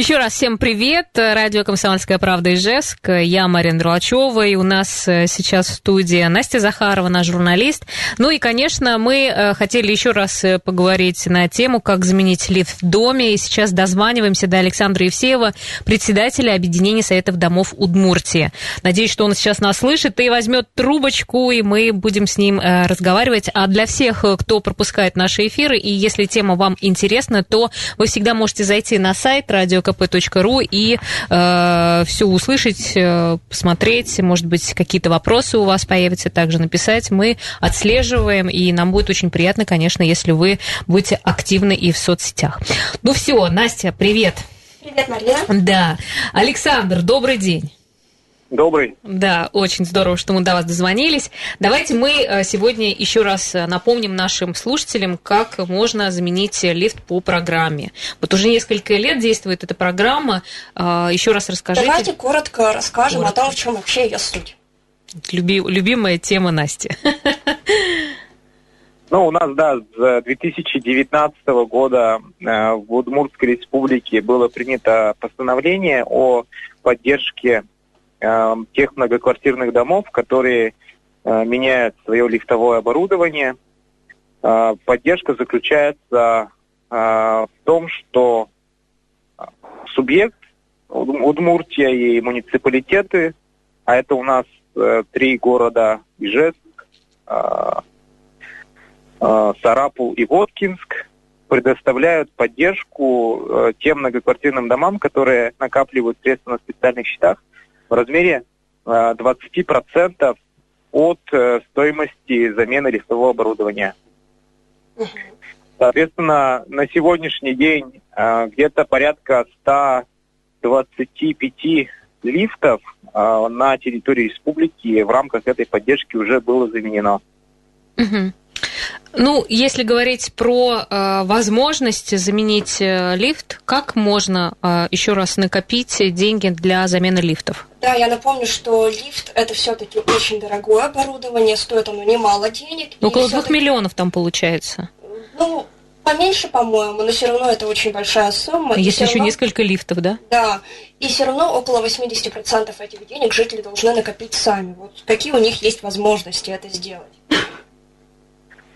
Еще раз всем привет. Радио «Комсомольская правда» Ижевск. Я Марина Друлачева. И у нас э, сейчас в студии Настя Захарова, наш журналист. Ну и, конечно, мы э, хотели еще раз э, поговорить на тему, как заменить лифт в доме. И сейчас дозваниваемся до Александра Евсеева, председателя Объединения Советов домов Удмуртии. Надеюсь, что он сейчас нас слышит и возьмет трубочку, и мы будем с ним разговаривать. А для всех, кто пропускает наши эфиры, и если тема вам интересна, то вы всегда можете зайти на сайт радио kp.ru и э, все услышать, э, посмотреть, может быть, какие-то вопросы у вас появятся, также написать. Мы отслеживаем, и нам будет очень приятно, конечно, если вы будете активны и в соцсетях. Ну все, Настя, привет. Привет, Марина. Да. Александр, добрый день. Добрый. Да, очень здорово, что мы до вас дозвонились. Давайте мы э, сегодня еще раз э, напомним нашим слушателям, как можно заменить лифт по программе. Вот уже несколько лет действует эта программа. Э, еще раз расскажите. Давайте коротко расскажем коротко. о том, в чем вообще ее суть. Люби, любимая тема Насти. Ну, у нас, да, с 2019 года в Удмуртской республике было принято постановление о поддержке э, тех многоквартирных домов, которые э, меняют свое лифтовое оборудование. Э, поддержка заключается э, в том, что субъект Удмуртия и муниципалитеты, а это у нас три города Ижевск, Сарапул и Воткинск, предоставляют поддержку тем многоквартирным домам, которые накапливают средства на специальных счетах в размере 20% э, от э, стоимости замены лифтового оборудования. Соответственно, на сегодняшний день э, где-то порядка 125 лифтов на территории республики в рамках этой поддержки уже было заменено. Угу. Ну, если говорить про э, возможность заменить э, лифт, как можно э, еще раз накопить деньги для замены лифтов? Да, я напомню, что лифт это все-таки очень дорогое оборудование, стоит оно немало денег. Около двух миллионов там получается. Ну, поменьше, по-моему, но все равно это очень большая сумма. Если еще равно, несколько лифтов, да? Да, и все равно около 80% этих денег жители должны накопить сами. Вот какие у них есть возможности это сделать?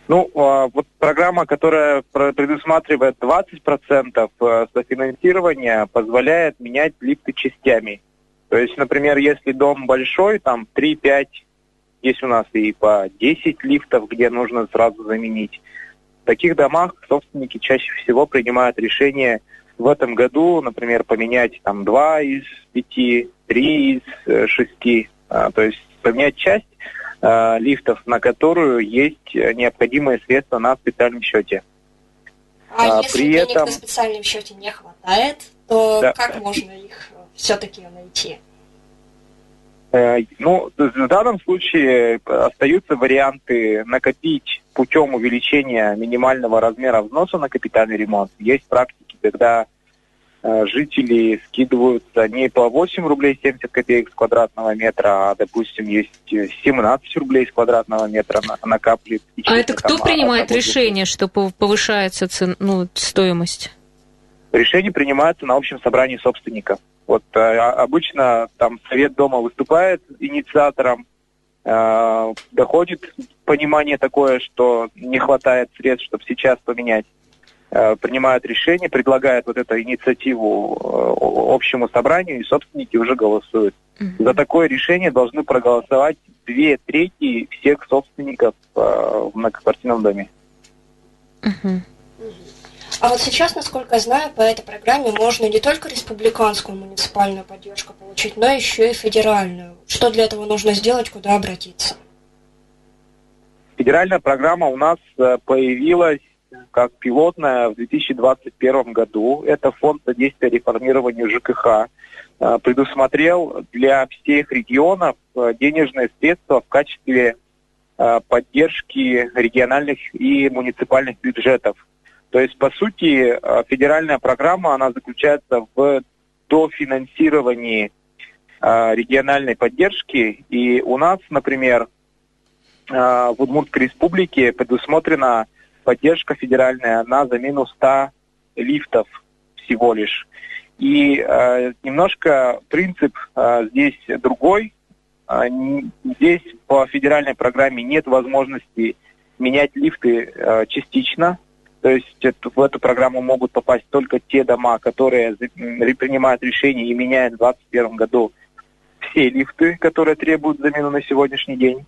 Ну, а, вот программа, которая предусматривает 20% э, софинансирования, позволяет менять лифты частями. То есть, например, если дом большой, там 3-5, есть у нас и по 10 лифтов, где нужно сразу заменить. В таких домах собственники чаще всего принимают решение в этом году, например, поменять там 2 из 5, 3 из 6, э, а, то есть поменять часть э, лифтов, на которую есть необходимые средства на специальном счете. А, а если при денег этом... на специальном счете не хватает, то да. как можно их все-таки найти? Э, ну, в данном случае остаются варианты накопить путем увеличения минимального размера взноса на капитальный ремонт. Есть практики, когда Э, жители скидываются не по 8 рублей 70 копеек с квадратного метра, а, допустим, есть 17 рублей с квадратного метра накапливает. А это кто там, принимает а, решение, что повышается цен, ну, стоимость? Решение принимается на общем собрании собственников. Вот э, обычно там совет дома выступает инициатором, э, доходит понимание такое, что не хватает средств, чтобы сейчас поменять Э, принимают решение, предлагают вот эту инициативу э, общему собранию, и собственники уже голосуют. За такое решение должны проголосовать две трети всех собственников э, в многоквартирном доме. А вот сейчас, насколько я знаю, по этой программе можно не только республиканскую муниципальную поддержку получить, но еще и федеральную. Что для этого нужно сделать, куда обратиться? Федеральная программа у нас появилась как пилотная в 2021 году. Это фонд содействия реформированию ЖКХ э, предусмотрел для всех регионов э, денежные средства в качестве э, поддержки региональных и муниципальных бюджетов. То есть, по сути, федеральная программа, она заключается в дофинансировании региональной поддержки. И у нас, например, в Удмуртской республике предусмотрена поддержка федеральная на замену 100 лифтов всего лишь. И э, немножко принцип э, здесь другой. Э, здесь по федеральной программе нет возможности менять лифты э, частично. То есть это, в эту программу могут попасть только те дома, которые принимают решение и меняют в 2021 году все лифты, которые требуют замену на сегодняшний день.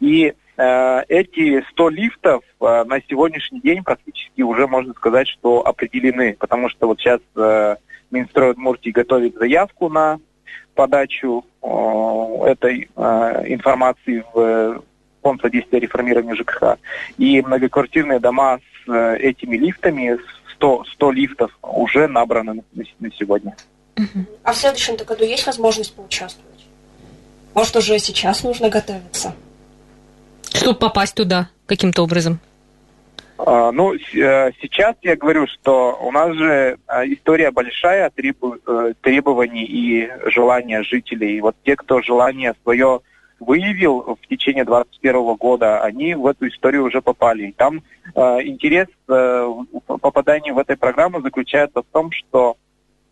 И э, эти 100 лифтов э, на сегодняшний день практически уже можно сказать, что определены, потому что вот сейчас э, Минстрой Удмуртии готовит заявку на подачу э, этой э, информации в фонд содействия реформированию ЖКХ. И многоквартирные дома с э, этими лифтами, 100, 100 лифтов уже набраны на, на сегодня. А в следующем году есть возможность поучаствовать? Может, уже сейчас нужно готовиться? Чтобы попасть туда каким-то образом? А, ну, э, сейчас я говорю, что у нас же а, история большая э, требований и желания жителей. Вот те, кто желание свое выявил в течение 2021 года, они в эту историю уже попали. там э, интерес попадания в эту программу заключается в том, что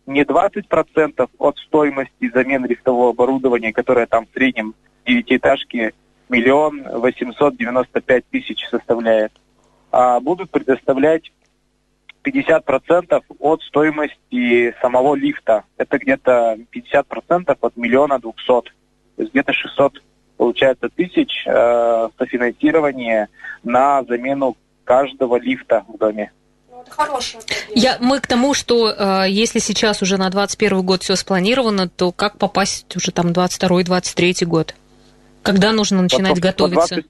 не 20% от стоимости замены лифтового оборудования, которое там в среднем девятиэтажки миллион восемьсот девяносто пять тысяч составляет, а будут предоставлять 50% от стоимости самого лифта. Это где-то 50% от миллиона двухсот. То есть где-то 600 получается тысяч э, софинансирования на замену каждого лифта в доме. Ну, Я, мы к тому, что э, если сейчас уже на 21 год все спланировано, то как попасть уже там 22-23 год? Когда нужно начинать по, готовиться?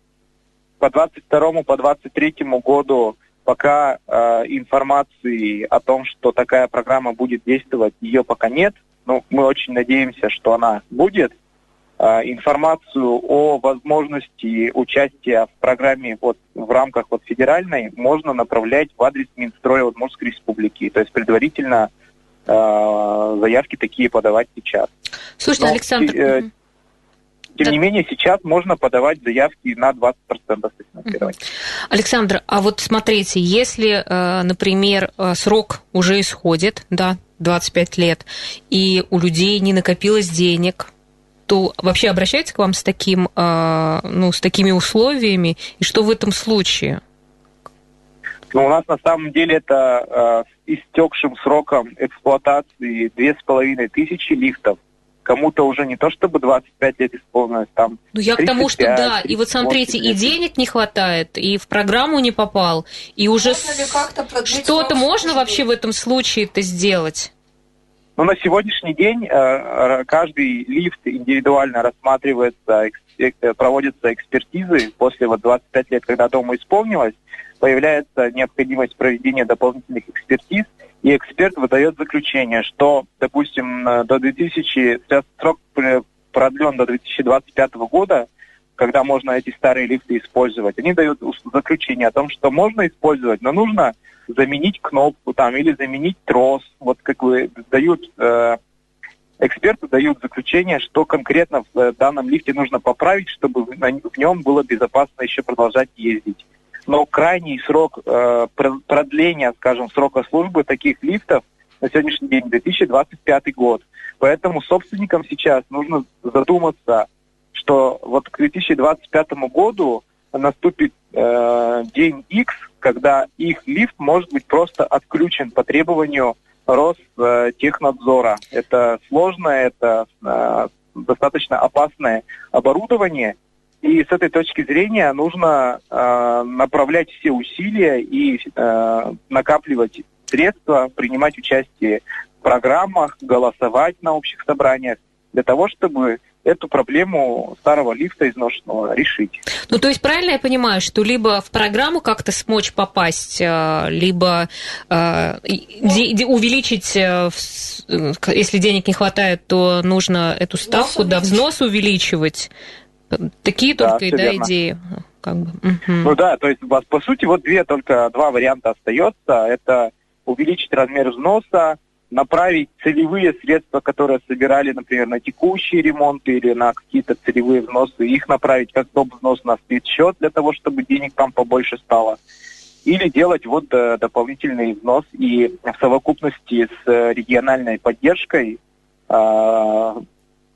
По 22 по 23 году пока э, информации о том, что такая программа будет действовать, ее пока нет. Но мы очень надеемся, что она будет. Э, информацию о возможности участия в программе вот, в рамках вот, федеральной можно направлять в адрес Минстроя Удмуртской Республики. То есть предварительно э, заявки такие подавать сейчас. Слушайте, Но, Александр... Э, тем так. не менее, сейчас можно подавать заявки на 20% софинансирования. Александр, а вот смотрите, если, э, например, э, срок уже исходит, да, 25 лет, и у людей не накопилось денег, то вообще обращаются к вам с, таким, э, ну, с такими условиями, и что в этом случае? Ну, у нас на самом деле это э, истекшим сроком эксплуатации две с половиной тысячи лифтов. Кому-то уже не то чтобы 25 лет исполнилось, там Ну, я 35, к тому, что да, и вот смотрите, и денег не хватает, и в программу не попал, и уже что-то можно вообще в этом случае-то сделать? Но на сегодняшний день э, каждый лифт индивидуально рассматривается, э, проводятся экспертизы. После вот 25 лет, когда дому исполнилось, появляется необходимость проведения дополнительных экспертиз, и эксперт выдает заключение, что, допустим, до 2000, сейчас срок продлен до 2025 года, когда можно эти старые лифты использовать. Они дают заключение о том, что можно использовать, но нужно заменить кнопку там или заменить трос. Вот как вы дают э, эксперты дают заключение, что конкретно в э, данном лифте нужно поправить, чтобы в нем было безопасно еще продолжать ездить. Но крайний срок э, продления, скажем, срока службы таких лифтов на сегодняшний день 2025 год. Поэтому собственникам сейчас нужно задуматься, что вот к 2025 году наступит э, день X, когда их лифт может быть просто отключен по требованию Ростехнадзора. Это сложное, это э, достаточно опасное оборудование, и с этой точки зрения нужно э, направлять все усилия и э, накапливать средства, принимать участие в программах, голосовать на общих собраниях для того, чтобы эту проблему старого лифта изношенного решить. Ну, то есть правильно я понимаю, что либо в программу как-то смочь попасть, э, либо э, де- увеличить, э, если денег не хватает, то нужно эту ставку, да, взнос увеличивать. Такие да, только и да, идеи. Как бы. угу. Ну да, то есть по сути вот две только два варианта остается. Это увеличить размер взноса направить целевые средства, которые собирали, например, на текущие ремонты или на какие-то целевые взносы, их направить как доп. взнос на счет для того, чтобы денег там побольше стало. Или делать вот э, дополнительный взнос и в совокупности с э, региональной поддержкой э,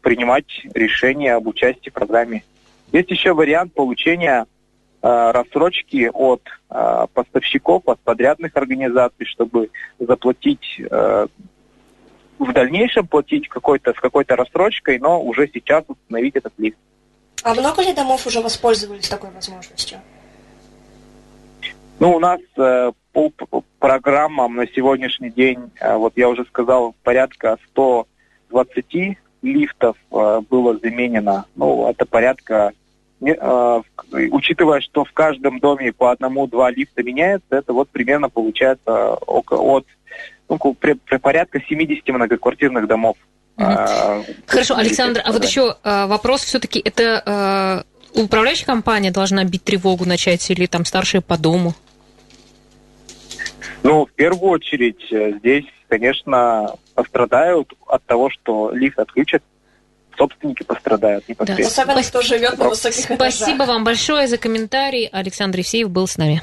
принимать решение об участии в программе. Есть еще вариант получения э, рассрочки от э, поставщиков, от подрядных организаций, чтобы заплатить э, в дальнейшем платить какой-то с какой-то рассрочкой, но уже сейчас установить этот лифт. А много ли домов уже воспользовались такой возможностью? Ну, у нас э, по программам на сегодняшний день, э, вот я уже сказал, порядка 120 лифтов э, было заменено. Ну, это порядка, э, учитывая, что в каждом доме по одному-два лифта меняется, это вот примерно получается около, от ну, при, при порядка 70 многоквартирных домов. Угу. Хорошо, Александр, а вот еще э, вопрос все-таки, это управляющая компания должна бить тревогу начать или там старшие по дому? Ну, в первую очередь здесь, конечно, пострадают от того, что лифт отключат собственники пострадают непосредственно. Да. Особенно, кто живет на высоких Спасибо этажах. вам большое за комментарий. Александр Евсеев был с нами.